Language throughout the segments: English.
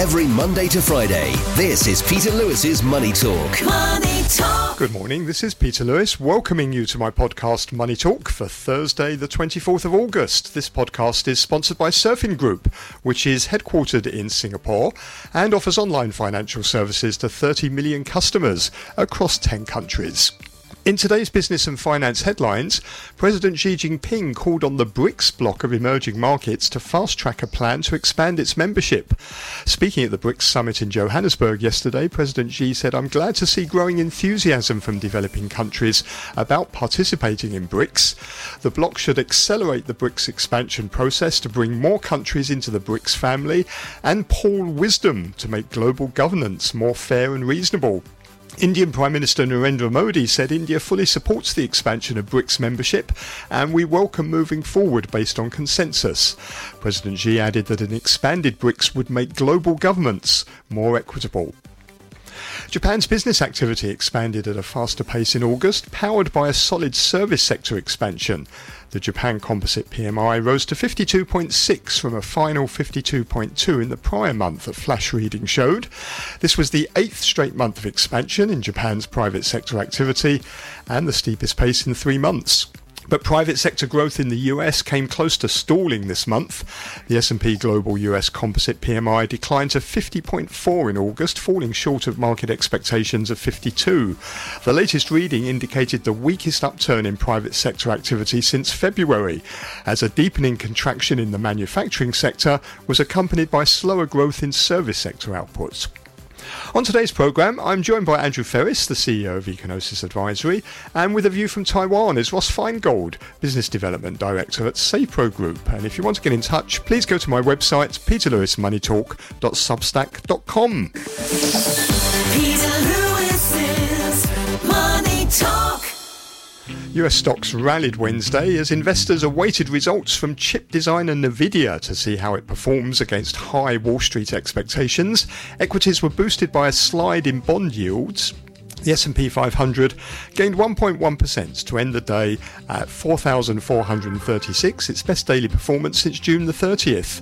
Every Monday to Friday, this is Peter Lewis's Money Talk. Money Talk. Good morning, this is Peter Lewis, welcoming you to my podcast Money Talk for Thursday, the 24th of August. This podcast is sponsored by Surfin Group, which is headquartered in Singapore and offers online financial services to 30 million customers across 10 countries. In today's business and finance headlines, President Xi Jinping called on the BRICS bloc of emerging markets to fast track a plan to expand its membership. Speaking at the BRICS summit in Johannesburg yesterday, President Xi said, I'm glad to see growing enthusiasm from developing countries about participating in BRICS. The bloc should accelerate the BRICS expansion process to bring more countries into the BRICS family and pool wisdom to make global governance more fair and reasonable. Indian Prime Minister Narendra Modi said India fully supports the expansion of BRICS membership and we welcome moving forward based on consensus. President Xi added that an expanded BRICS would make global governments more equitable. Japan's business activity expanded at a faster pace in August, powered by a solid service sector expansion. The Japan Composite PMI rose to 52.6 from a final 52.2 in the prior month, a flash reading showed. This was the eighth straight month of expansion in Japan's private sector activity and the steepest pace in three months. But private sector growth in the US came close to stalling this month. The S&P Global US Composite PMI declined to 50.4 in August, falling short of market expectations of 52. The latest reading indicated the weakest upturn in private sector activity since February, as a deepening contraction in the manufacturing sector was accompanied by slower growth in service sector outputs. On today's programme, I'm joined by Andrew Freris, the CEO of Ecognosis Advisory, and with a view from Taiwan is Ross Feingold, Business Development Director at SafePro Group. And if you want to get in touch, please go to my website, peterlewismoneytalk.substack.com. US stocks rallied Wednesday as investors awaited results from chip designer Nvidia to see how it performs against high Wall Street expectations. Equities were boosted by a slide in bond yields. The S&P 500 gained 1.1% to end the day at 4,436, its best daily performance since June the 30th.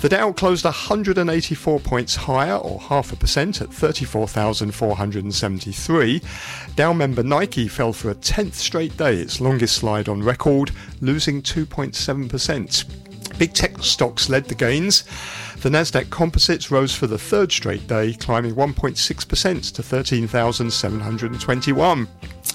The Dow closed 184 points higher, or half a percent, at 34,473. Dow member Nike fell for a 10th straight day, its longest slide on record, losing 2.7%. Big tech stocks led the gains. The Nasdaq Composites rose for the third straight day, climbing 1.6% to 13,721.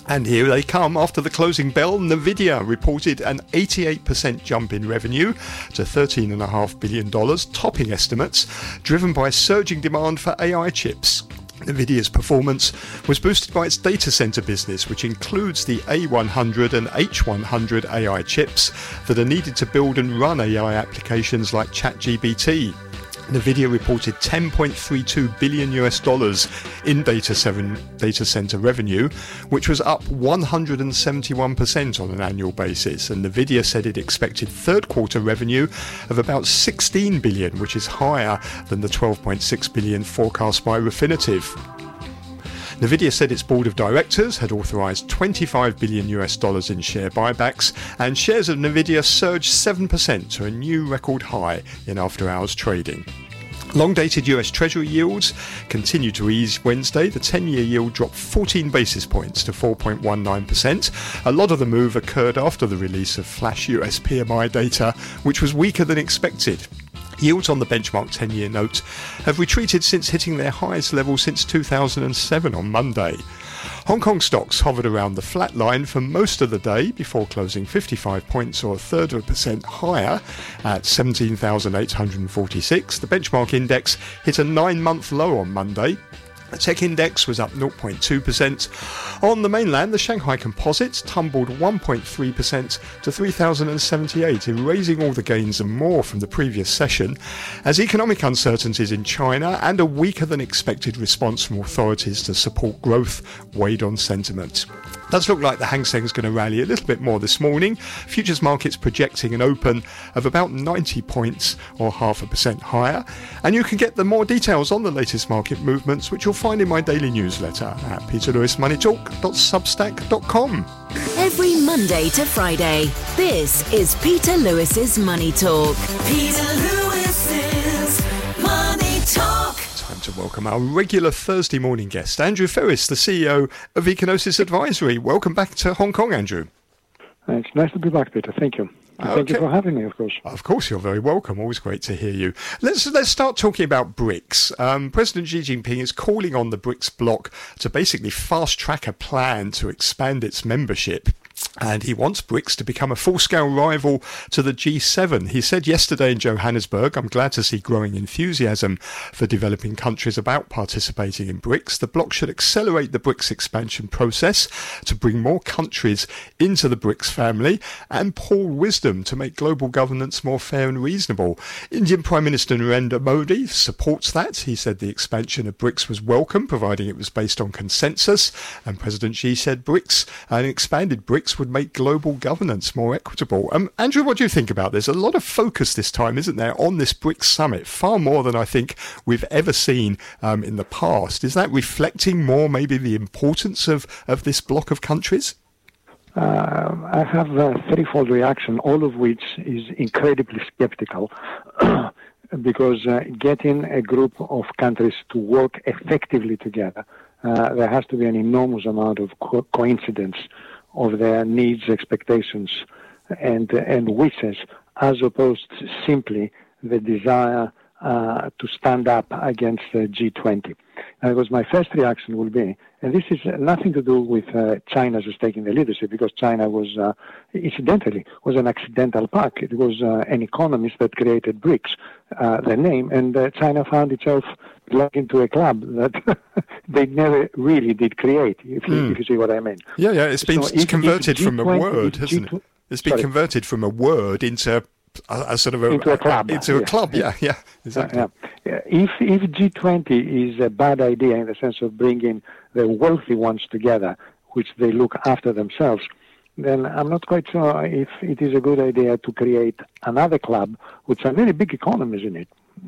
And here they come after the closing bell. Nvidia reported an 88% jump in revenue to $13.5 billion, topping estimates, driven by surging demand for AI chips. Nvidia's performance was boosted by its data center business, which includes the A100 and H100 AI chips that are needed to build and run AI applications like ChatGPT. Nvidia reported 10.32 billion US dollars in data, seven, data center revenue, which was up 171% on an annual basis. And Nvidia said it expected third quarter revenue of about 16 billion, which is higher than the 12.6 billion forecast by Refinitiv. Nvidia said its board of directors had authorized 25 billion US dollars in share buybacks, and shares of Nvidia surged 7% to a new record high in after hours trading. Long dated US Treasury yields continue to ease Wednesday. The 10 year yield dropped 14 basis points to 4.19%. A lot of the move occurred after the release of flash US PMI data, which was weaker than expected. Yields on the benchmark 10 year note have retreated since hitting their highest level since 2007 on Monday. Hong Kong stocks hovered around the flat line for most of the day before closing 55 points or a third of a percent higher at 17,846. The benchmark index hit a nine month low on Monday the tech index was up 0.2%. On the mainland, the Shanghai Composite tumbled 1.3% to 3,078, erasing all the gains and more from the previous session, as economic uncertainties in China and a weaker than expected response from authorities to support growth weighed on sentiment. Does look like the Hang Seng is going to rally a little bit more this morning. Futures markets projecting an open of about 90 points or half a percent higher. And you can get the more details on the latest market movements, which you'll find in my daily newsletter at peterlewismoneytalk.substack.com. Every Monday to Friday, this is Peter Lewis's Money Talk. Peter Lewis's to welcome our regular Thursday morning guest, Andrew Freris, the CEO of Ecognosis Advisory. Welcome back to Hong Kong, Andrew. It's nice to be back, Peter. Thank you. Okay. Thank you for having me, of course. Of course, you're very welcome. Always great to hear you. Let's let's start talking about BRICS. Um, President Xi Jinping is calling on the BRICS bloc to basically fast track a plan to expand its membership and he wants BRICS to become a full scale rival to the G7. He said yesterday in Johannesburg, I'm glad to see growing enthusiasm for developing countries about participating in BRICS. The bloc should accelerate the BRICS expansion process to bring more countries into the BRICS family and pour wisdom to make global governance more fair and reasonable. Indian Prime Minister Narendra Modi supports that. He said the expansion of BRICS was welcome, providing it was based on consensus. And President Xi said BRICS, an expanded BRICS would make global governance more equitable. Um, Andrew, what do you think about this? A lot of focus this time, isn't there, on this BRICS summit, far more than I think we've ever seen um, in the past. Is that reflecting more maybe the importance of, of this block of countries? Uh, I have a threefold reaction, all of which is incredibly skeptical. because uh, getting a group of countries to work effectively together, uh, there has to be an enormous amount of co- coincidence of their needs, expectations, and and wishes, as opposed to simply the desire uh, to stand up against the G20. And was my first reaction will be, and this is nothing to do with uh, China just taking the leadership, because China was, uh, incidentally, was an accidental pack. It was uh, an economist that created BRICS, uh, the name, and uh, China found itself belonging to a club that they never really did create, if you, mm. if you see what I mean. Yeah, yeah, it's been so if, converted if from a word, hasn't it? It's been sorry. converted from a word into a, a sort of a, into a club. Into yeah. a club, yeah, yeah, exactly. Uh, yeah. If if G20 is a bad idea in the sense of bringing the wealthy ones together, which they look after themselves, then I'm not quite sure if it is a good idea to create another club with some very big economies in it,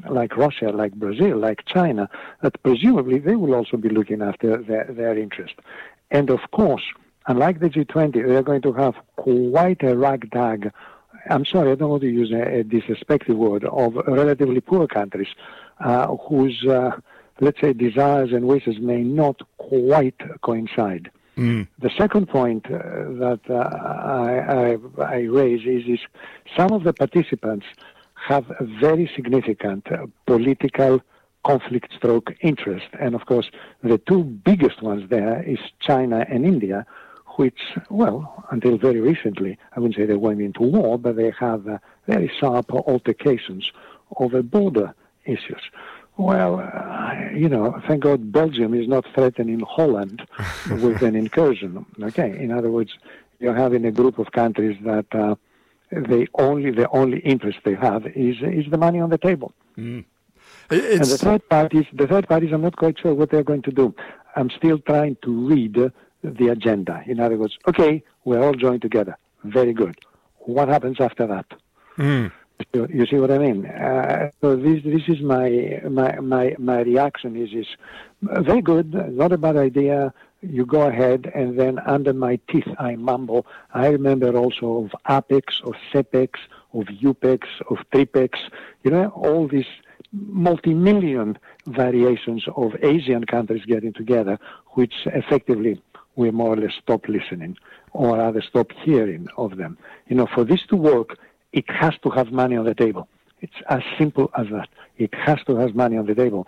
like Russia, like Brazil, like China, that presumably they will also be looking after their, their interest. And of course, unlike the G20, they are going to have quite a ragtag I'm sorry, I don't want to use a, a disrespectful word, of relatively poor countries uh, whose, uh, let's say, desires and wishes may not quite coincide. Mm. The second point uh, that uh, I, I, I, raise is, is some of the participants have very significant uh, political conflict stroke interest. And of course, the two biggest ones there is China and India, which, well, until very recently, I wouldn't say they went into war, but they have uh, very sharp altercations over border issues. Well, uh, you know, thank God Belgium is not threatening Holland with an incursion. Okay, in other words, you're having a group of countries that uh, they only the only interest they have is is the money on the table. Mm. And the third part is the third part is I'm not quite sure what they're going to do. I'm still trying to read the agenda. In other words, okay, we're all joined together. Very good. What happens after that? Mm. You, see what I mean? Uh, so this this is my my my my reaction is is very good, not a bad idea. You go ahead, and then under my teeth I mumble. I remember also of APEX, of CEPEX, of UPEX, of TRIPEX. You know all these multi-million variations of Asian countries getting together, which effectively we more or less stop listening or rather stop hearing of them. You know, for this to work, it has to have money on the table. It's as simple as that. It has to have money on the table.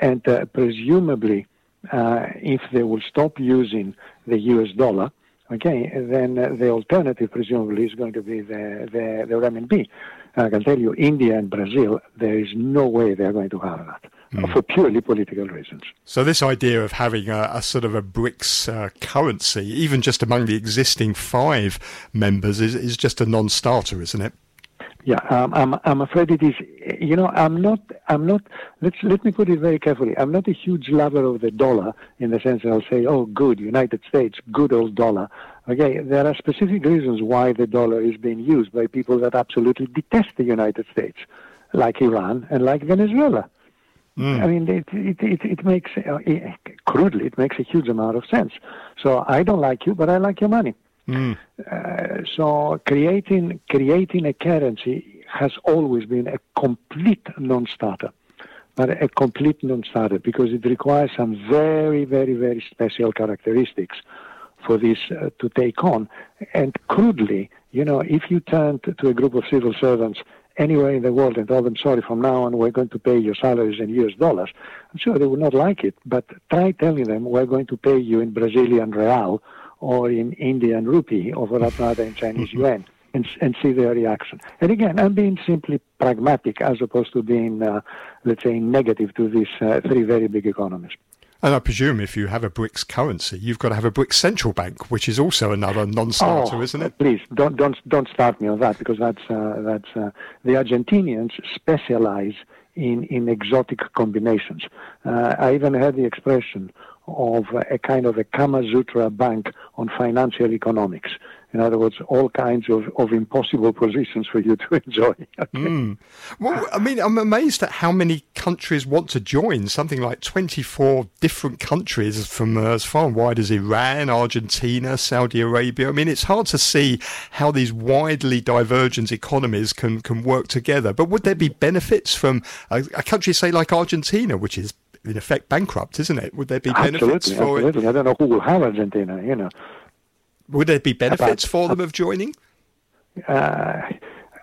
And uh, presumably, uh, if they will stop using the US dollar, okay, then uh, the alternative presumably is going to be the, the, the renminbi. I can tell you, India and Brazil, there is no way they're going to have that mm. for purely political reasons. So this idea of having a, a sort of a BRICS uh, currency, even just among the existing five members, is, is just a non-starter, isn't it? Yeah, um, I'm I'm afraid it is. You know, I'm not. I'm not. Let's let me put it very carefully. I'm not a huge lover of the dollar in the sense that I'll say, "Oh, good, United States, good old dollar." Okay, there are specific reasons why the dollar is being used by people that absolutely detest the United States, like Iran and like Venezuela. Mm. I mean, it it it, it makes uh, it, crudely it makes a huge amount of sense. So I don't like you, but I like your money. Mm. Uh, so creating creating a currency has always been a complete non-starter. but a complete non-starter because it requires some very, very, very special characteristics for this uh, to take on. And crudely, you know, if you turn to, to a group of civil servants anywhere in the world and tell them, sorry, from now on we're going to pay your salaries in US dollars, I'm sure they would not like it. But try telling them we're going to pay you in Brazilian real or in Indian rupee or for that matter in Chinese yuan. And, and, see their reaction. And again, I'm being simply pragmatic as opposed to being, uh, let's say, negative to these uh, three very big economies. And I presume if you have a BRICS currency, you've got to have a BRICS central bank, which is also another non-starter, oh, isn't it? Please don't don't don't start me on that because that's uh, that's uh, the Argentinians specialize in in exotic combinations. Uh, I even heard the expression of a kind of a Kama Sutra bank on financial economics. In other words, all kinds of, of impossible positions for you to enjoy. Okay? Mm. Well, I mean, I'm amazed at how many countries want to join. Something like 24 different countries from uh, as far and wide as Iran, Argentina, Saudi Arabia. I mean, it's hard to see how these widely divergent economies can, can work together. But would there be benefits from a, a country, say, like Argentina, which is in effect bankrupt, isn't it? Would there be benefits absolutely, for absolutely. it? I don't know who will have Argentina, you know. Would there be benefits for them of joining? Uh,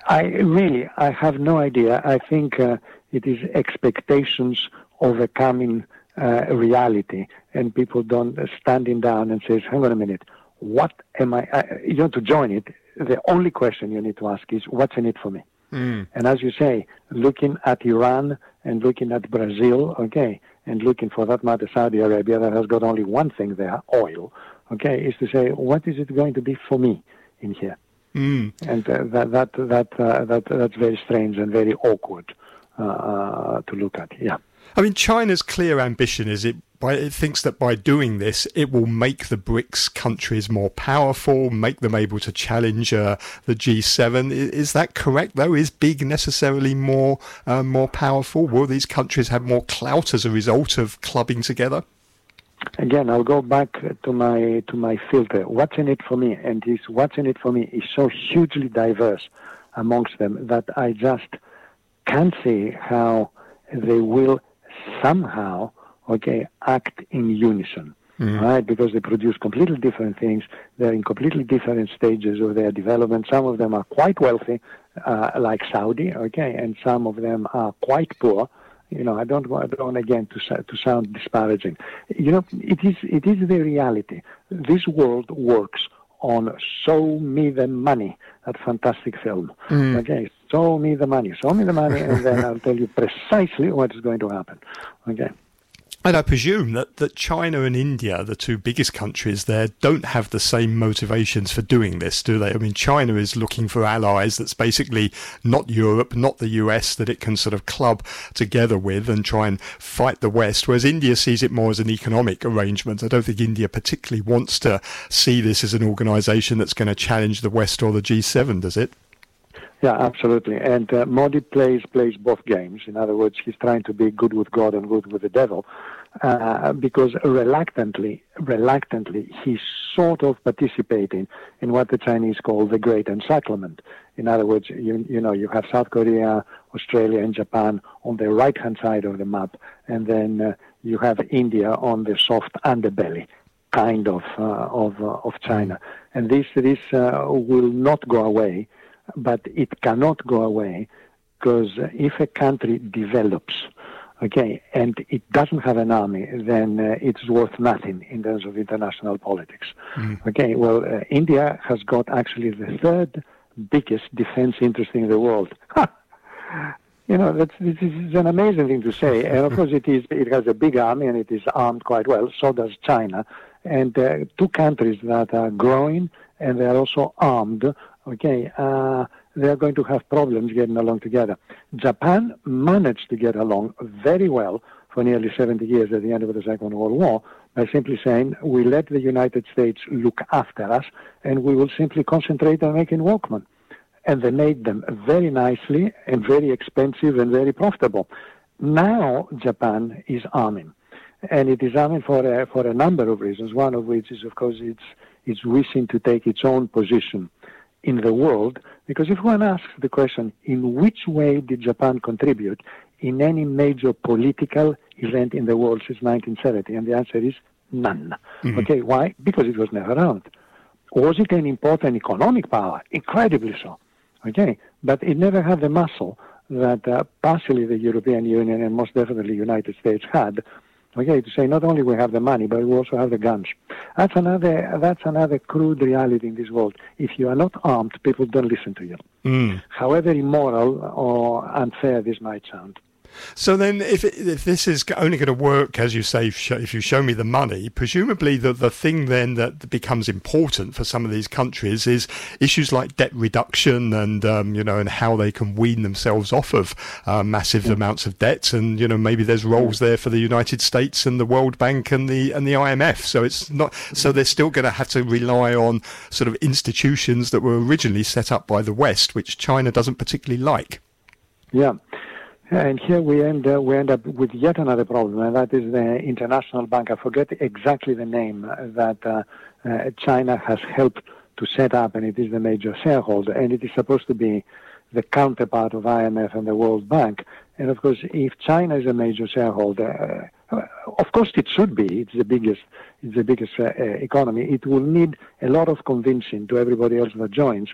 I really, I have no idea. I think uh, it is expectations overcoming uh, reality, and people don't uh, standing down and says, "Hang on a minute, what am I?" Uh, you know, to join it, the only question you need to ask is, "What's in it for me?" Mm. And as you say, looking at Iran and looking at Brazil, okay, and looking for that matter Saudi Arabia that has got only one thing there, oil okay, is to say, what is it going to be for me in here? Mm. And uh, that that that uh, that that's very strange and very awkward uh, uh, to look at. Yeah. I mean, China's clear ambition is it. By, it thinks that by doing this, it will make the BRICS countries more powerful, make them able to challenge uh, the G7. Is, is, that correct? Though, is big necessarily more uh, more powerful? Will these countries have more clout as a result of clubbing together? Again, I'll go back to my to my filter. What's in it for me? And this what's in it for me is so hugely diverse amongst them that I just can't see how they will somehow, okay, act in unison. Mm. Right, because they produce completely different things. They're in completely different stages of their development. Some of them are quite wealthy, uh, like Saudi, okay, and some of them are quite poor, you know, I don't want, don't again to to sound disparaging. You know, it is it is the reality. This world works on "Show Me the Money," that fantastic film. Mm. Okay, show me the money, show me the money, and then I'll tell you precisely what is going to happen. Okay. And I presume that, that China and India, the two biggest countries there, don't have the same motivations for doing this, do they? I mean, China is looking for allies that's basically not Europe, not the US, that it can sort of club together with and try and fight the West, whereas India sees it more as an economic arrangement. I don't think India particularly wants to see this as an organization that's going to challenge the West or the G7, does it? Yeah, absolutely. And uh, Modi plays plays both games. In other words, he's trying to be good with God and good with the devil, uh, because reluctantly, reluctantly, he's sort of participating in what the Chinese call the Great Encirclement. In other words, you you know you have South Korea, Australia, and Japan on the right hand side of the map, and then uh, you have India on the soft underbelly kind of uh, of uh, of China, and this this uh, will not go away but it cannot go away because if a country develops, okay, and it doesn't have an army, then uh, it's worth nothing in terms of international politics. Mm. Okay, well, uh, India has got actually the third biggest defense interest in the world. you know, that's, this is an amazing thing to say. And of course, it is. It has a big army and it is armed quite well. So does China, and uh, two countries that are growing and they are also armed okay, uh, they're going to have problems getting along together. Japan managed to get along very well for nearly 70 years at the end of the Second World War by simply saying, we let the United States look after us and we will simply concentrate on making Walkman. And they made them very nicely and very expensive and very profitable. Now Japan is arming. And it is arming for a, for a number of reasons, one of which is, of course, it's, it's wishing to take its own position in the world, because if one asks the question, in which way did Japan contribute? in any major political event in the world since 1970? And the answer is none. Mm-hmm. Okay, why? Because it was never around. Was it an important economic power? Incredibly so. Okay, but it never had the muscle that uh, partially the European Union and most definitely the United States had. Okay, to say not only we have the money, but we also have the guns. That's another. That's another crude reality in this world. If you are not armed, people don't listen to you. Mm. However immoral or unfair this might sound. So then, if it, if this is only going to work, as you say, if you show me the money, presumably the the thing then that becomes important for some of these countries is issues like debt reduction and um, you know and how they can wean themselves off of uh, massive yeah. amounts of debt, and you know maybe there's roles there for the United States and the World Bank and the and the IMF. So it's not so they're still going to have to rely on sort of institutions that were originally set up by the West, which China doesn't particularly like. Yeah. And here we end, uh, we end up with yet another problem, and that is the International Bank. I forget exactly the name that uh, uh, China has helped to set up, and it is the major shareholder, and it is supposed to be the counterpart of IMF and the World Bank. And of course, if China is a major shareholder, uh, of course it should be. It's the biggest. It's the biggest uh, uh, economy. It will need a lot of convincing to everybody else that joins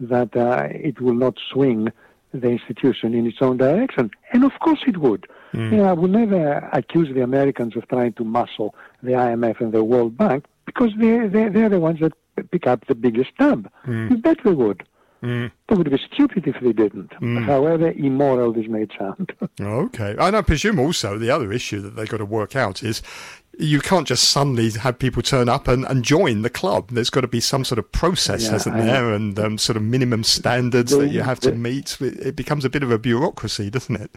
that it will not swing the institution in its own direction. And of course it would. Mm. You know, I would never accuse the Americans of trying to muscle the IMF and the World Bank because they're, they're, they're the ones that pick up the biggest tab. Mm. You bet they would. Mm. They would be stupid if they didn't. Mm. However immoral this may sound. okay. And I presume also the other issue that they've got to work out is you can't just suddenly have people turn up and, and join the club. There's got to be some sort of process, yeah, hasn't there? And um, sort of minimum standards the, that you have to meet. It becomes a bit of a bureaucracy, doesn't it?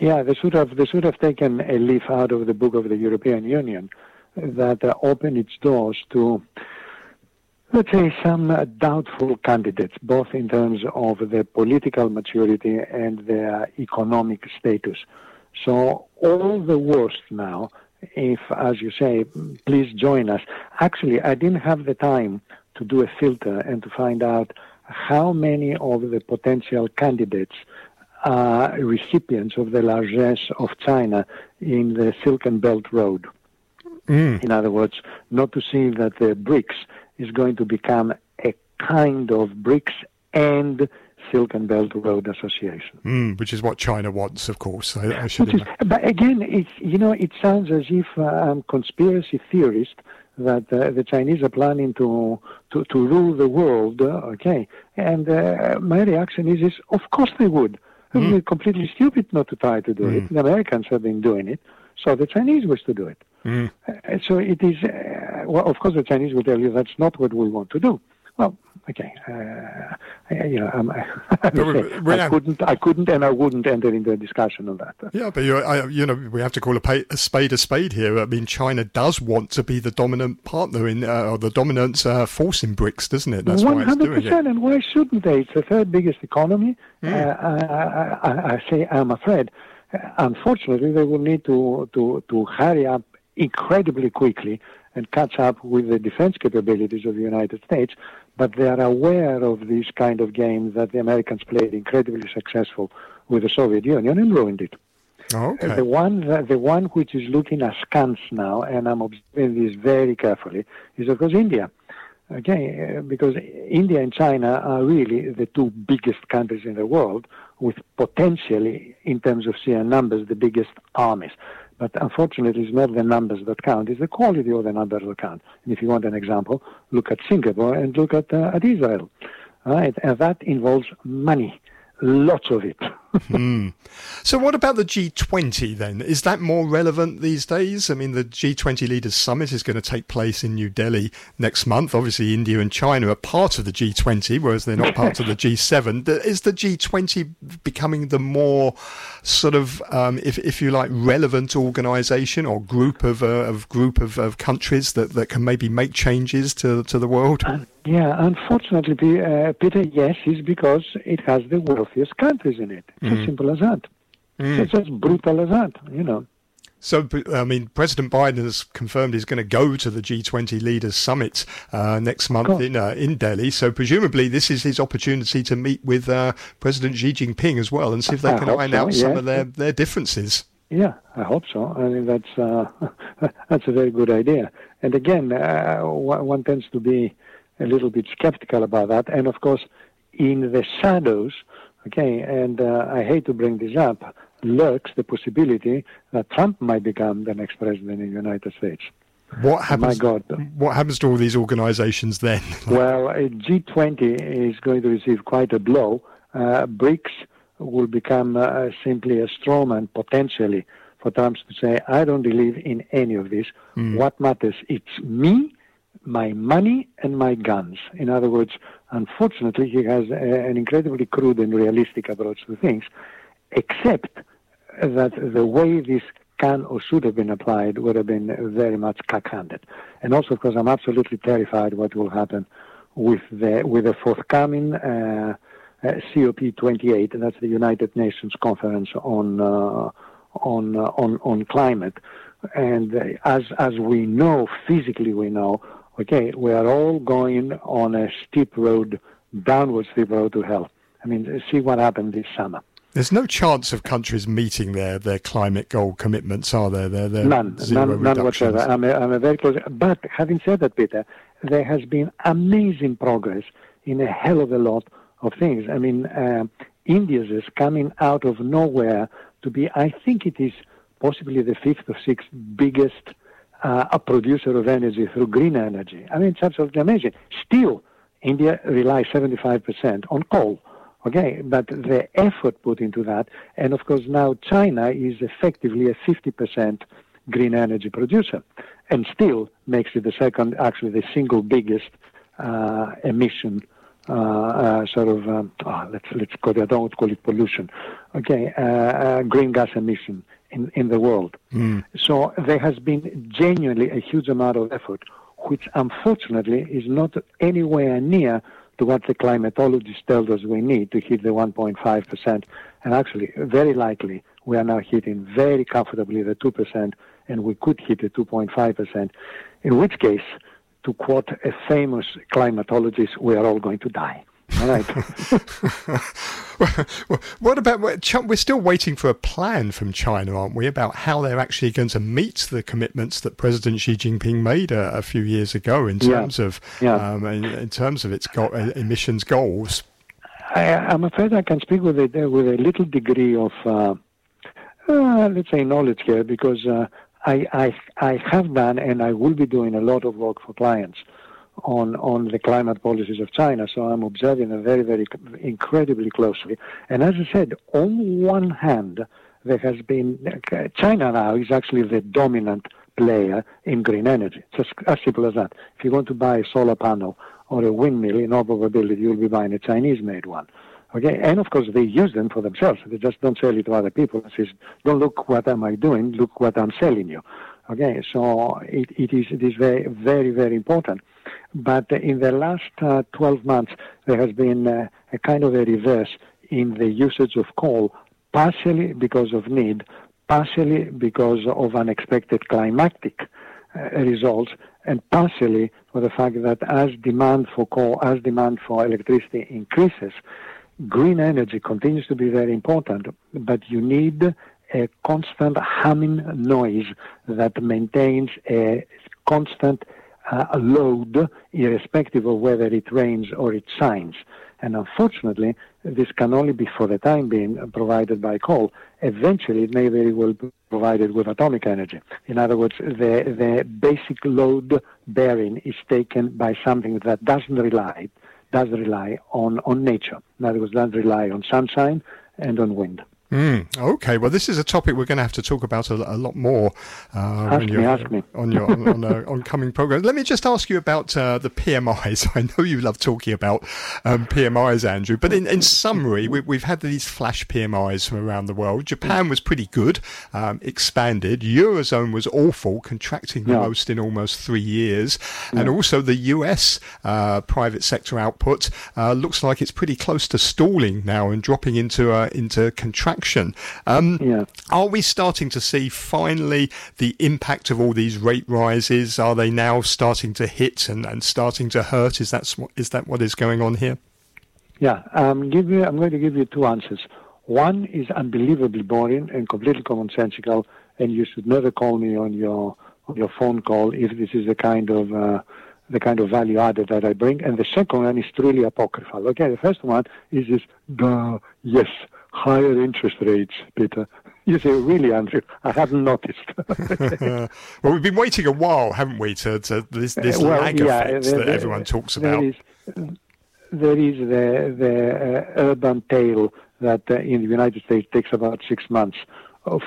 Yeah, they should have they should have taken a leaf out of the book of the European Union that uh, opened its doors to let's say, some uh, doubtful candidates, both in terms of their political maturity and their economic status. So all the worst now, if, as you say, please join us. Actually, I didn't have the time to do a filter and to find out how many of the potential candidates are recipients of the largesse of China in the Silk and Belt Road. Mm. In other words, not to see that the BRICS is going to become a kind of BRICS and Silk and Belt Road Association. Mm, which is what China wants, of course. I, I should is, but again, it's, you know, it sounds as if uh, I'm conspiracy theorist that uh, the Chinese are planning to, to, to rule the world, uh, okay? And uh, my reaction is, is, of course they would. Mm. They're completely stupid not to try to do mm. it. The Americans have been doing it, so the Chinese wish to do it. Mm. Uh, so it is, uh, well, of course, the Chinese will tell you that's not what we want to do. Well, okay, uh, I, you know, um, I, I couldn't, I couldn't, and I wouldn't enter into a discussion on that. Yeah, but you, I, you know, we have to call a, pay, a, spade a spade here. I mean, China does want to be the dominant partner in, uh, or the dominant uh, force in BRICS, doesn't it? That's 100%, why it's doing it. And why shouldn't they? It's the third biggest economy. Mm. I, I say, I'm afraid unfortunately, they will need to, to, to hurry up incredibly quickly and catch up with the defense capabilities of the United States, but they are aware of these kind of games that the Americans played incredibly successful with the Soviet Union and ruined it. Oh, okay. The one, the one which is looking askance now, and I'm observing this very carefully, is of course India. Okay, because India and China are really the two biggest countries in the world, with potentially, in terms of sheer numbers, the biggest armies. But unfortunately, it's not the numbers that count; it's the quality of the numbers that count. And if you want an example, look at Singapore and look at, uh, at Israel. Right, and that involves money lots of it. Mm. So, what about the G20 then? Is that more relevant these days? I mean, the G20 Leaders Summit is going to take place in New Delhi next month. Obviously, India and China are part of the G20, whereas they're not part of the G7. Is the G20 becoming the more sort of, um, if, if you like, relevant organisation or group of, uh, of group of, of countries that, that can maybe make changes to to the world? Yeah, unfortunately, uh, Peter, yes, is because it has the wealthiest countries in it. It's mm. as simple as that. Mm. It's as brutal as that, you know. So, I mean, President Biden has confirmed he's going to go to the G20 Leaders Summit uh, next month in uh, in Delhi. So, presumably, this is his opportunity to meet with uh, President Xi Jinping as well and see if they can iron so, out some of their, their differences. Yeah, I hope so. I mean, that's uh, that's a very good idea. And again, uh, one one tends to be a little bit skeptical about that. And of course, in the shadows, okay, and uh, I hate to bring this up, lurks the possibility that Trump might become the next president in the United States. What happens? My God. What happens to all these organisations then? Well, uh, G20 is going to receive quite a blow. Uh, BRICS will become uh, simply a straw man potentially for Trump to say, I don't believe in any of this. What matters? It's me, my money, and my guns. In other words, unfortunately, he has a, an incredibly crude and realistic approach to things, except that the way this can or should have been applied would have been very much cack-handed. And also because I'm absolutely terrified what will happen with the with the forthcoming uh, uh, COP28, and that's the United Nations Conference on uh, on uh, on on climate. And uh, as as we know, physically we know, okay, we are all going on a steep road, downward steep road to hell. I mean, see what happened this summer. There's no chance of countries meeting their, their climate goal commitments, are there? Their, their None, zero none, none whatsoever. I'm a, I'm a very close. But having said that, Peter, there has been amazing progress in a hell of a lot of things. I mean, uh, India is coming out of nowhere to be, I think it is possibly the fifth or sixth biggest uh, a producer of energy through green energy. I mean, it's absolutely amazing. Still, India relies 75% on coal. Okay, but the effort put into that, and of course now China is effectively a 50% green energy producer, and still makes it the second, actually the single biggest uh, emission uh, uh, sort of um, oh, let's let's call it I don't call it pollution, okay, uh, uh, green gas emission in in the world. Hmm. So there has been genuinely a huge amount of effort, which unfortunately is not anywhere near to what the climatologists tell us we need to hit the 1.5 percent, and actually very likely we are now hitting very comfortably the 2 percent, and we could hit the 2.5 percent, in which case to quote a famous climatologist, we are all going to die. Right. what about we're still waiting for a plan from China, aren't we, about how they're actually going to meet the commitments that President Xi Jinping made a, a few years ago in Yeah. terms of Yeah. um, in, in terms of its go- uh, emissions goals. I, I'm afraid I can speak with a, with a little degree of, uh, uh, let's say, knowledge here because uh, I, I, I have done and I will be doing a lot of work for clients on, on the climate policies of China. So I'm observing them very, very incredibly closely. And as I said, on one hand, there has been China now is actually the dominant player in green energy. It's as, simple as that. If you want to buy a solar panel or a windmill, in all probability you'll be buying a Chinese-made one. Okay, and of course they use them for themselves. They just don't sell it to other people. It says, "Don't look what am I doing. Look what I'm selling you." Okay, so it, it is it is very very very important. But in the last uh, 12 months, there has been uh, a kind of a reverse in the usage of coal, partially because of need, partially because of unexpected climatic uh, results, and partially for the fact that as demand for coal, as demand for electricity increases, green energy continues to be very important, but you need a constant humming noise that maintains a constant uh, load, irrespective of whether it rains or it shines. And unfortunately, this can only be for the time being provided by coal. Eventually, it may very well be provided with atomic energy. In other words, the, the basic load bearing is taken by something that doesn't rely does rely on, on nature. In other words, doesn't rely on sunshine and on wind. Mm, okay, well, this is a topic we're going to have to talk about a, a lot more uh, on your, me. on your on, on uh, oncoming program. Let me just ask you about uh, the PMIs. I know you love talking about um, PMIs, Andrew, but in, in summary, we, we've had these flash PMIs from around the world. Japan was pretty good, um, expanded. Eurozone was awful, contracting the Yeah. most in almost three years, and also the US uh, private sector output uh, looks like it's pretty close to stalling now and dropping into uh, into contraction reaction. Um, yeah. Are we starting to see finally the impact of all these rate rises? Are they now starting to hit and, and starting to hurt? Is that, is that what is going on here? Yeah, um, give you, I'm going to give you two answers. One is unbelievably boring and completely commonsensical, and you should never call me on your on your phone call if this is the kind of uh, the kind of value added that I bring. And the second one is truly apocryphal. Okay, the first one is this, duh, yes, higher interest rates, Peter. You say, really, Andrew? I hadn't noticed. well, we've been waiting a while, haven't we, to, to this, this uh, well, lag yeah, effect there, that there, everyone talks about. Is, there is the, the uh, urban tale that uh, in the United States takes about six months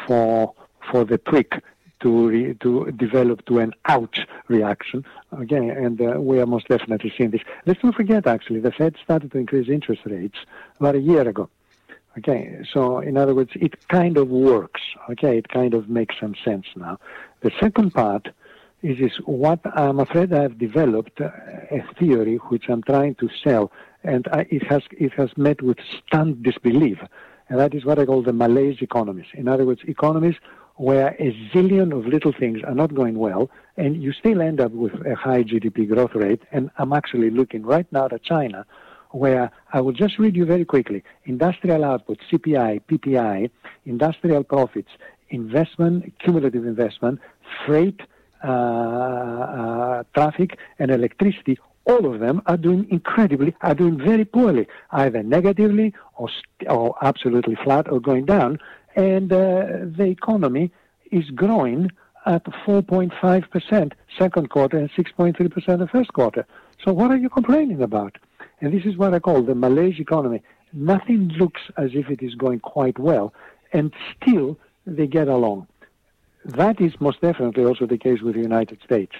for for the trick to re, to develop to an ouch reaction. Okay, and uh, we are most definitely seeing this. Let's not forget, actually, the Fed started to increase interest rates about a year ago. Okay, so in other words, it kind of works. Okay, it kind of makes some sense now. The second part is, is what I'm afraid I've developed uh, a theory which I'm trying to sell, and I, it has it has met with stunned disbelief, and that is what I call the malaise economies. In other words, economies where a zillion of little things are not going well, and you still end up with a high GDP growth rate. And I'm actually looking right now at China, where I will just read you very quickly industrial output, CPI, PPI, industrial profits, investment, cumulative investment, freight, uh, uh, traffic, and electricity. All of them are doing incredibly, are doing very poorly, either negatively or, st- or absolutely flat or going down and uh, the economy is growing at 4.5% second quarter and 6.3% the first quarter. So what are you complaining about? And this is what I call the Malaysian economy. Nothing looks as if it is going quite well, and still they get along. That is most definitely also the case with the United States.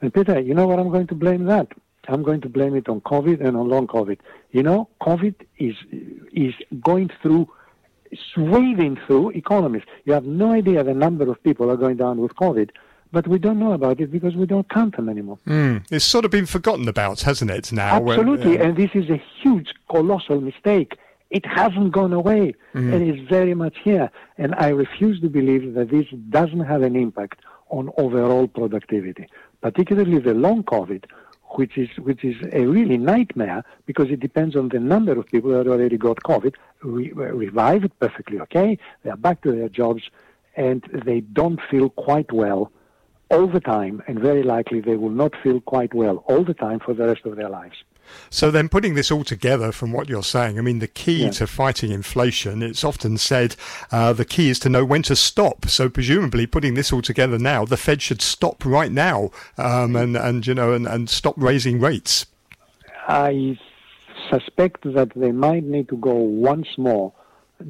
And Peter, you know what I'm going to blame that? I'm going to blame it on COVID and on long COVID. You know, COVID is is going through sweeping through economies. You have no idea the number of people are going down with COVID, but we don't know about it because we don't count them anymore. Mm. It's sort of been forgotten about, hasn't it, now? Absolutely, when, uh... and this is a huge, colossal mistake. It hasn't gone away, mm. and it's very much here. And I refuse to believe that this doesn't have an impact on overall productivity, particularly the long COVID, which is which is a really nightmare because it depends on the number of people that already got COVID, re- revived perfectly okay, they are back to their jobs, and they don't feel quite well all the time, and very likely they will not feel quite well all the time for the rest of their lives. So then putting this all together from what you're saying, I mean, the key yeah. to fighting inflation, it's often said uh, the key is to know when to stop. So presumably putting this all together now, the Fed should stop right now um, and, and, you know, and, and stop raising rates. I suspect that they might need to go once more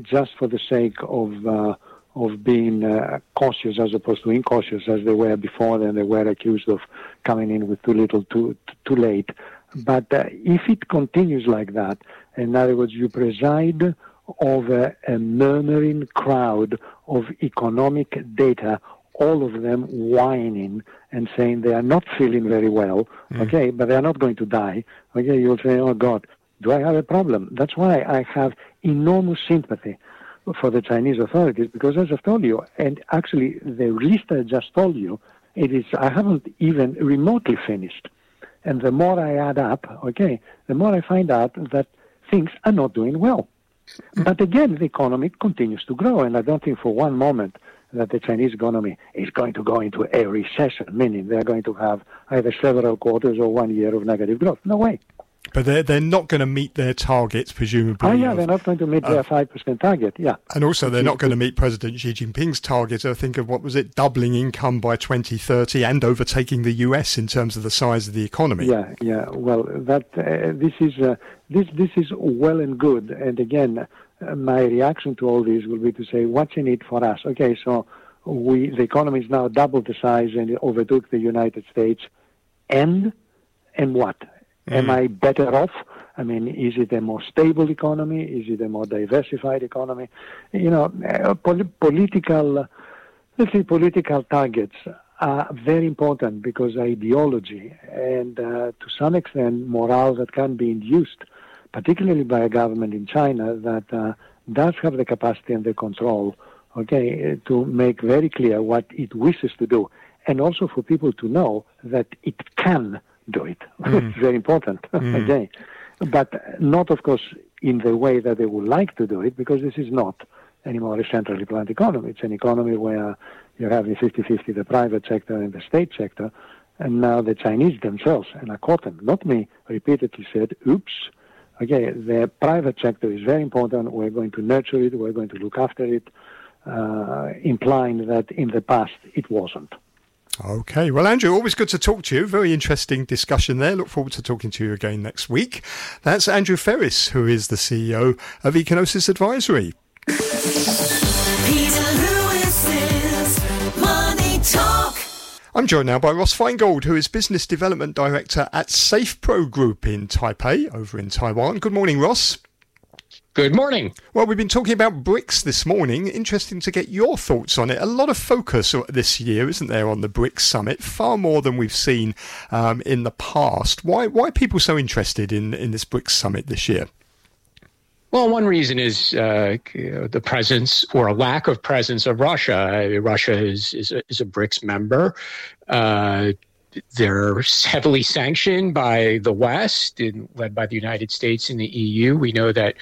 just for the sake of uh, of being uh, cautious as opposed to incautious as they were before. Then they were accused of coming in with too little, too too late. But uh, if it continues like that, in other words, you preside over a murmuring crowd of economic data, all of them whining and saying they are not feeling very well, mm. okay, but they are not going to die, okay, you'll say, oh God, do I have a problem? That's why I have enormous sympathy for the Chinese authorities, because as I've told you, and actually the list I just told you, it is, I haven't even remotely finished. And the more I add up, okay, the more I find out that things are not doing well. But again, the economy continues to grow, and I don't think for one moment that the Chinese economy is going to go into a recession, meaning they're going to have either several quarters or one year of negative growth. No way. But they're, they're not going to meet their targets, presumably. Oh, yeah, of, they're not going to meet uh, their 5% target, yeah. And also, they're not going to meet President Xi Jinping's target, I think, of what was it, doubling income by 2030 and overtaking the US in terms of the size of the economy. Yeah, yeah. Well, that uh, this is uh, this this is well and good. And again, uh, my reaction to all this will be to say, what's in it for us? Okay, so we the economy is now double the size and it overtook the United States. And and what? Mm. Am I better off? I mean, is it a more stable economy? Is it a more diversified economy? You know, uh, pol- political, let's say, political targets are very important because ideology and, uh, to some extent, morale that can be induced, particularly by a government in China that uh, does have the capacity and the control, okay, to make very clear what it wishes to do, and also for people to know that it can do it. Mm. it's very important, mm. okay, but not, of course, in the way that they would like to do it, because this is not anymore a centrally planned economy. It's an economy where you're having 50-50 the private sector and the state sector, and now the Chinese themselves, and I caught them, not me, repeatedly said, oops, okay, the private sector is very important. We're going to nurture it. We're going to look after it, uh, implying that in the past it wasn't. Okay. Well, Andrew, always good to talk to you. Very interesting discussion there. Look forward to talking to you again next week. That's Andrew Freris, who is the CEO of Ecognosis Advisory. I'm joined now by Ross Feingold, who is Business Development Director at SafePro Group in Taipei, over in Taiwan. Good morning, Ross. Good morning. Well, we've been talking about BRICS this morning. Interesting to get your thoughts on it. A lot of focus this year, isn't there, on the BRICS summit? Far more than we've seen um, in the past. Why, why are people so interested in, in this BRICS summit this year? Well, one reason is uh, the presence or a lack of presence of Russia. Russia is is a, is a BRICS member. Uh, they're heavily sanctioned by the West, in, led by the United States and the EU. We know that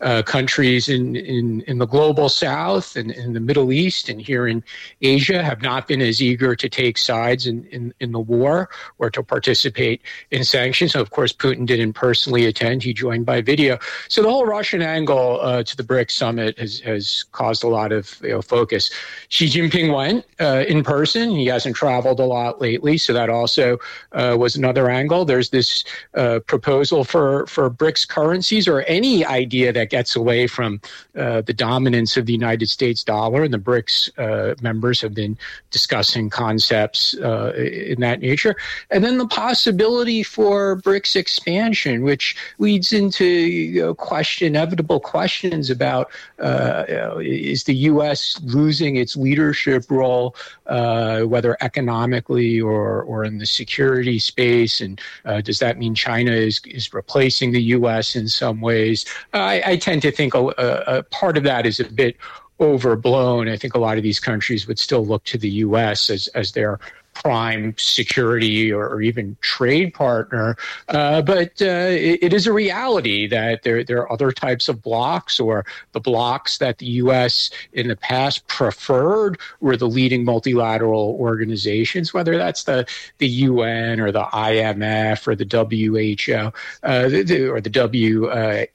uh, countries in, in, in the global South and in the Middle East and here in Asia have not been as eager to take sides in, in, in the war or to participate in sanctions. So, of course, Putin didn't personally attend; he joined by video. So the whole Russian angle uh, to the BRICS summit has has caused a lot of you know, focus. Xi Jinping went uh, in person. He hasn't traveled a lot lately, so that also uh, was another angle. There's this uh, proposal for, for BRICS currencies or any idea that gets away from uh, the dominance of the United States dollar. And the BRICS uh, members have been discussing concepts uh, in that nature. And then the possibility for BRICS expansion, which leads into you know, question, inevitable questions about uh, is the U.S. losing its leadership role, whether economically or, or in the security space, and uh, does that mean China is is replacing the U.S. in some ways? I, I tend to think a, a, part of that is a bit overblown. I think a lot of these countries would still look to the U.S. as as their prime security or, or even trade partner. Uh, but uh, it, it is a reality that there, there are other types of blocks, or the blocks that the U.S. in the past preferred were the leading multilateral organizations, whether that's the, the UN or the IMF or the WHO uh, the, or the WTO.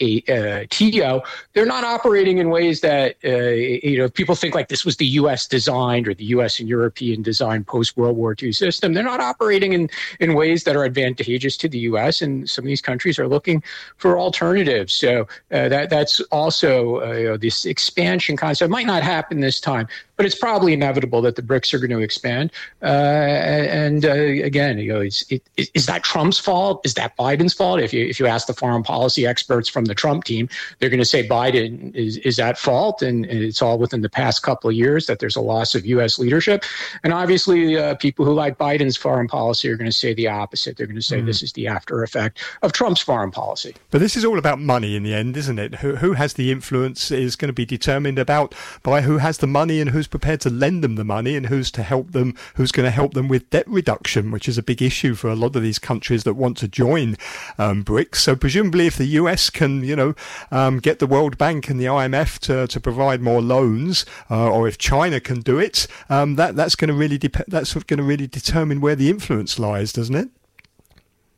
They're not operating in ways that uh, you know people think like this was the U.S. designed or the U.S. and European designed post World War War II system. They're not operating in, in ways that are advantageous to the U.S., and some of these countries are looking for alternatives. So uh, that that's also uh, you know, this expansion concept might not happen this time, but it's probably inevitable that the BRICS are going to expand. Uh, and uh, again, you know, it's, it, is that Trump's fault? Is that Biden's fault? If you if you ask the foreign policy experts from the Trump team, they're going to say Biden is is at fault, and it's all within the past couple of years that there's a loss of U.S. leadership. And obviously, uh, people who like Biden's foreign policy are going to say the opposite. They're going to say mm. this is the after effect of Trump's foreign policy. But this is all about money in the end, isn't it? Who who has the influence is going to be determined about by who has the money and who's who's prepared to lend them the money and who's to help them, who's going to help them with debt reduction, which is a big issue for a lot of these countries that want to join um, BRICS. So presumably, if the US can, you know, um, get the World Bank and the IMF to, to provide more loans, uh, or if China can do it, um, that that's going to really dep- that's going to really determine where the influence lies, doesn't it?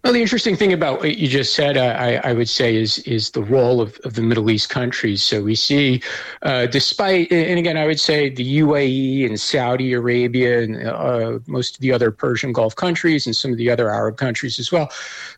Well, the interesting thing about what you just said, uh, I, I, would say, is is the role of, of the Middle East countries. So we see, uh, despite, and again, I would say the UAE and Saudi Arabia and uh, most of the other Persian Gulf countries and some of the other Arab countries as well,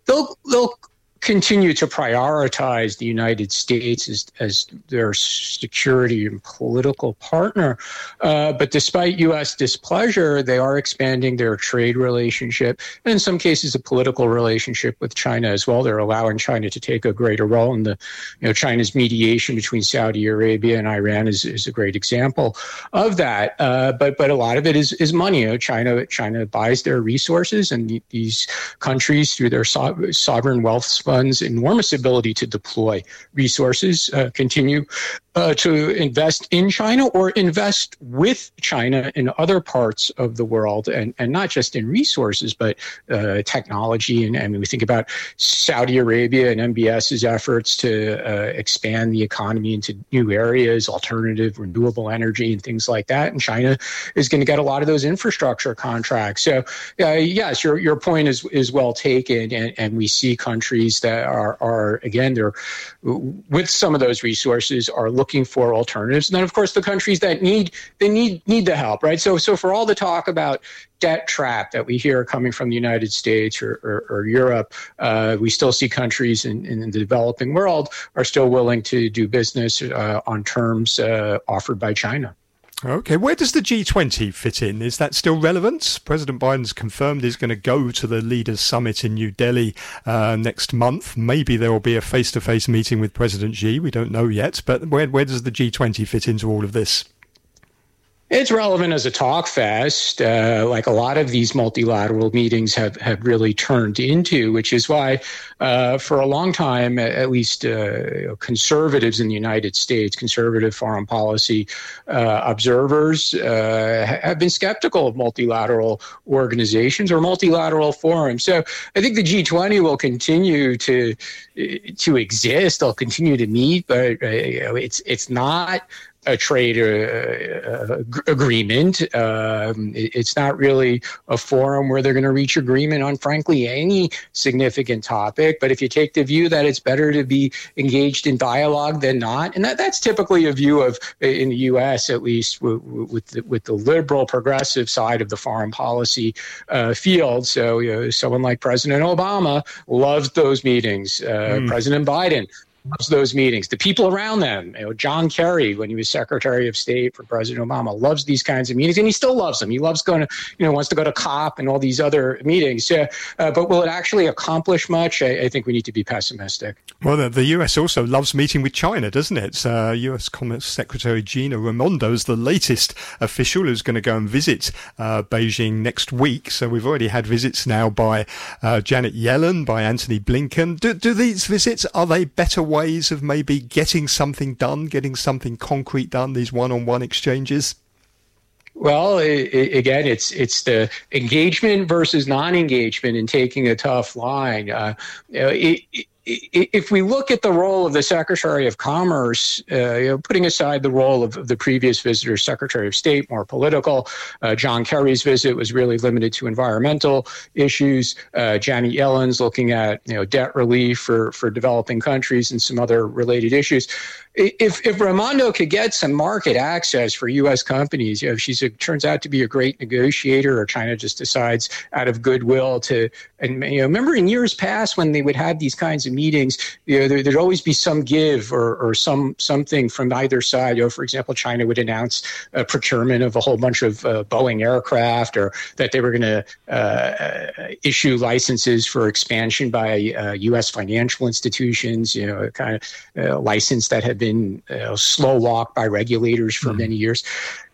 they'll they'll continue to prioritize the United States as, as their security and political partner. Uh, but despite U.S. displeasure, they are expanding their trade relationship and in some cases a political relationship with China as well. They're allowing China to take a greater role in the, you know, China's mediation between Saudi Arabia and Iran is, is a great example of that. Uh, but but a lot of it is is money. You know, China China buys their resources, and these countries through their so- sovereign wealth funds enormous ability to deploy resources, uh, continue uh, to invest in China or invest with China in other parts of the world, and, and not just in resources, but uh, technology. And, and we think about Saudi Arabia and MBS's efforts to uh, expand the economy into new areas, alternative renewable energy, and things like that. And China is going to get a lot of those infrastructure contracts. So, uh, yes, your, your point is, is well taken. And, and we see countries that are, are, again, they're with some of those resources are looking for alternatives. And then, of course, the countries that need they need need the help, right? So, so for all the talk about debt trap that we hear coming from the United States or, or, or Europe, uh, we still see countries in, in, the developing world are still willing to do business uh, on terms uh, offered by China. Okay, where does the G20 fit in? Is that still relevant? President Biden's confirmed he's going to go to the Leaders Summit in New Delhi uh, next month. Maybe there will be a face to face meeting with President Xi. We don't know yet. But where, where does the G20 fit into all of this? It's relevant as a talk fest, uh, like a lot of these multilateral meetings have, have really turned into, which is why, uh, for a long time, at least uh, conservatives in the United States, conservative foreign policy uh, observers, uh, have been skeptical of multilateral organizations or multilateral forums. So I think the G20 will continue to to exist. They'll continue to meet, but uh, it's it's not a trade uh, uh agreement. Um, it, it's not really a forum where they're going to reach agreement on, frankly, any significant topic. But if you take the view that it's better to be engaged in dialogue than not, and that, that's typically a view of, in the U.S. at least, with, with, the, with the liberal progressive side of the foreign policy uh, field. So, you know, someone like President Obama loves those meetings. Uh, mm. President Biden loves those meetings. The people around them, you know, John Kerry, when he was Secretary of State for President Obama, loves these kinds of meetings, and he still loves them. He loves going to, you know, wants to go to COP and all these other meetings. Yeah, uh, but will it actually accomplish much? I, I, think we need to be pessimistic. Well, the, the, U.S. also loves meeting with China, doesn't it? Uh, U.S. Commerce Secretary Gina Raimondo is the latest official who's going to go and visit uh, Beijing next week. So we've already had visits now by uh, Janet Yellen, by Antony Blinken. Do, do these visits are they better? Ways of maybe getting something done, getting something concrete done, these one on one exchanges? Well, it, it, again, it's it's the engagement versus non-engagement and taking a tough line. Uh, it, if we look at the role of the Secretary of Commerce, uh, you know, putting aside the role of the previous visitor, Secretary of State, more political, uh, John Kerry's visit was really limited to environmental issues. Uh, Janet Yellen's looking at you know debt relief for for developing countries and some other related issues if if Raimondo could get some market access for U.S. companies, you know, if she turns out to be a great negotiator, or China just decides out of goodwill to, and you know, remember in years past when they would have these kinds of meetings, you know, there, would always be some give or, or some something from either side. You know, for example, China would announce a procurement of a whole bunch of uh, Boeing aircraft, or that they were going to uh, issue licenses for expansion by uh, U.S. financial institutions. You know, a kind of uh, license that had been been uh, slow walk by regulators for mm. many years.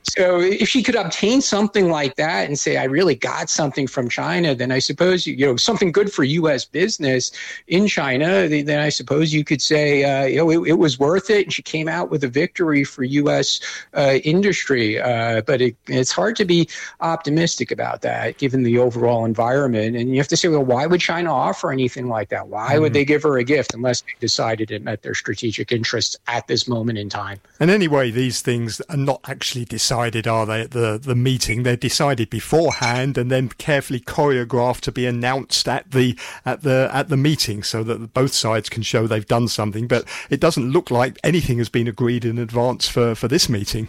So if she could obtain something like that and say, I really got something from China, then I suppose, you know, something good for U.S. business in China, then I suppose you could say, uh, you know, it, it, was worth it. And she came out with a victory for U.S. Uh, industry. Uh, but it, it's hard to be optimistic about that given the overall environment. And you have to say, well, why would China offer anything like that? Why mm would they give her a gift unless they decided it met their strategic interests at this moment in time? And anyway, these things are not actually decided decided, are they, at the, the meeting? They're decided beforehand and then carefully choreographed to be announced at the at the at the meeting, so that both sides can show they've done something. But it doesn't look like anything has been agreed in advance for, for this meeting.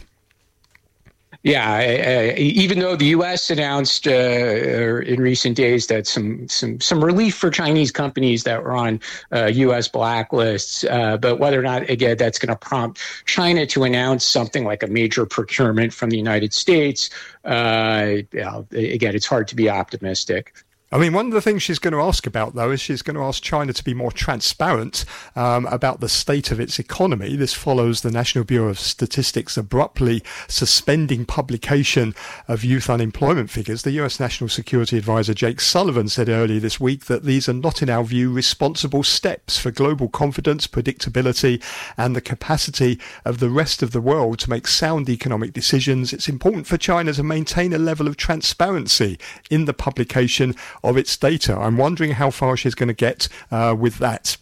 Yeah, uh, even though the U.S. announced uh, in recent days that some some some relief for Chinese companies that were on uh, U.S. blacklists, uh, but whether or not again that's going to prompt China to announce something like a major procurement from the United States, uh, again, it's hard to be optimistic. I mean, one of the things she's going to ask about, though, is she's going to ask China to be more transparent um, about the state of its economy. This follows the National Bureau of Statistics abruptly suspending publication of youth unemployment figures. The US National Security Advisor Jake Sullivan said earlier this week that these are not, in our view, responsible steps for global confidence, predictability, and the capacity of the rest of the world to make sound economic decisions. It's important for China to maintain a level of transparency in the publication of its data. I'm wondering how far she's going to get uh, with that.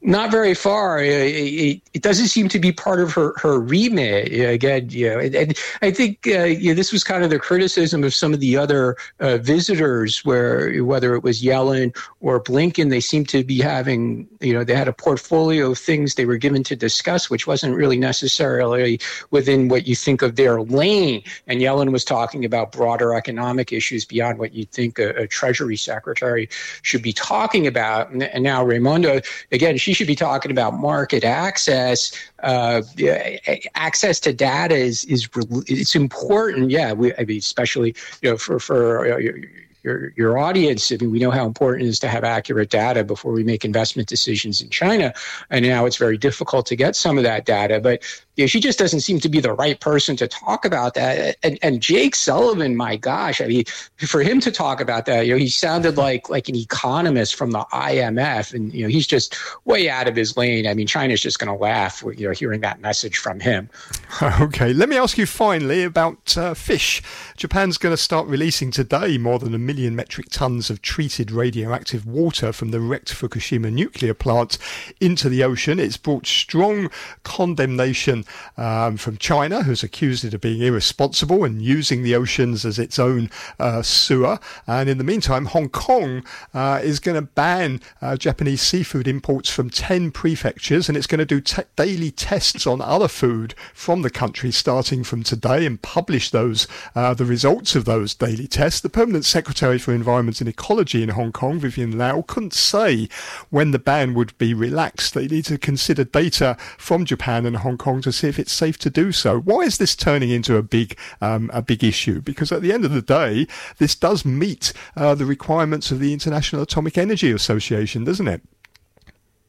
Not very far. It, it, doesn't seem to be part of her, her remit. Again, you know, and, and I think uh, you know, this was kind of the criticism of some of the other uh, visitors, where whether it was Yellen or Blinken, they seemed to be having, you know, they had a portfolio of things they were given to discuss, which wasn't really necessarily within what you think of their lane. And Yellen was talking about broader economic issues beyond what you'd think a, a Treasury Secretary should be talking about. And, and now Raimondo, again, she should be talking about market access. Uh, access to data is is it's important. Yeah, we, I mean, especially you know for for. Uh, your, your audience. I mean, we know how important it is to have accurate data before we make investment decisions in China. And now it's very difficult to get some of that data. But you know, she just doesn't seem to be the right person to talk about that. And, and Jake Sullivan, my gosh, I mean, for him to talk about that, you know, he sounded like like an economist from the IMF, and you know, he's just way out of his lane. I mean, China's just going to laugh, you know, hearing that message from him. Okay, let me ask you finally about uh, fish. Japan's going to start releasing today more than a million metric tons of treated radioactive water from the wrecked Fukushima nuclear plant into the ocean. It's brought strong condemnation um, from China, who's accused it of being irresponsible and using the oceans as its own uh, sewer. And in the meantime, Hong Kong uh, is going to ban uh, Japanese seafood imports from 10 prefectures and it's going to do daily tests on other food from the country starting from today and publish those, uh, the results of those daily tests. The Permanent Secretary for Environment and Ecology in Hong Kong, Vivian Lau, couldn't say when the ban would be relaxed. They need to consider data from Japan and Hong Kong to see if it's safe to do so. Why is this turning into a big um, a big issue? Because at the end of the day, this does meet uh, the requirements of the International Atomic Energy Association, doesn't it?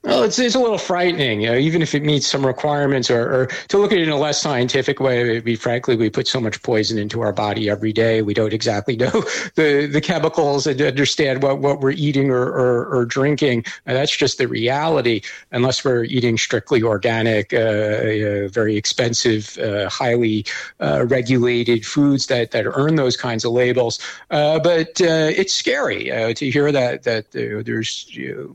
Well, it's, it's a little frightening, you know, even if it meets some requirements, or, or to look at it in a less scientific way. We frankly, we put so much poison into our body every day. We don't exactly know the, the chemicals and understand what, what we're eating or, or, or drinking. And that's just the reality, unless we're eating strictly organic, uh, uh, very expensive, uh, highly uh, regulated foods that, that earn those kinds of labels. Uh, but uh, it's scary to hear that that there's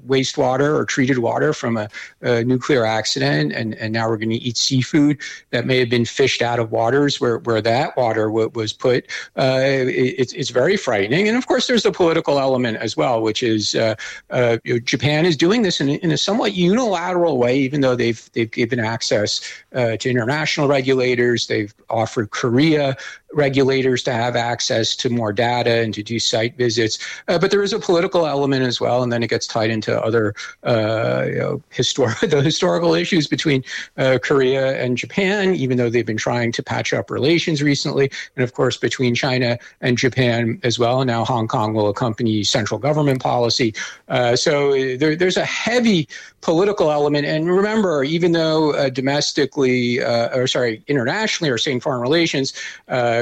wastewater or treated water water from a, a nuclear accident, and, and now we're going to eat seafood that may have been fished out of waters where, where that water w- was put. Uh, it, it's, very frightening. And of course, there's the political element as well, which is uh, uh, you know, Japan is doing this in, in a somewhat unilateral way, even though they've, they've given access uh, to international regulators. They've offered Korea regulators to have access to more data and to do site visits. Uh, but there is a political element as well, and then it gets tied into other uh, you know, histor- the historical issues between uh, Korea and Japan, even though they've been trying to patch up relations recently, and of course between China and Japan as well. And now Hong Kong will accompany central government policy. Uh, so there, there's a heavy political element. And remember, even though uh, domestically, uh, or sorry, internationally, or saying foreign relations,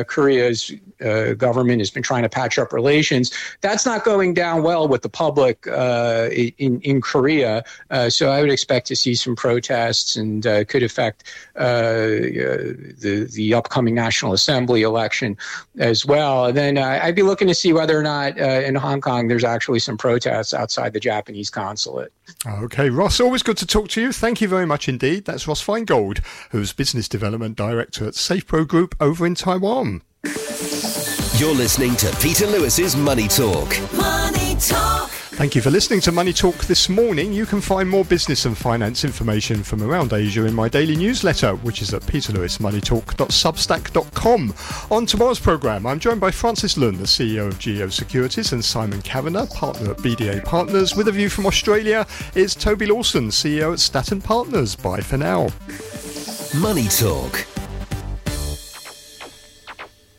Korea's uh, government has been trying to patch up relations. That's not going down well with the public uh, in in Korea. Uh, so I would expect to see some protests, and uh, could affect uh, the the upcoming National Assembly election as well. And then I'd be looking to see whether or not in Hong Kong there's actually some protests outside the Japanese consulate. Okay, Ross, always good to talk to you. Thank you very much indeed. That's Ross Feingold, who's Business Development Director at SafePro Group over in Taiwan. You're listening to Peter Lewis's Money Talk. Money Talk. Thank you for listening to Money Talk this morning. You can find more business and finance information from around Asia in my daily newsletter, which is at peterlewismoneytalk.substack.com. On tomorrow's programme, I'm joined by Francis Lun, the CEO of Geo Securities, and Simon Kavanagh, partner at BDA Partners. With a view from Australia is Toby Lawson, CEO at Staten Partners. Bye for now. Money Talk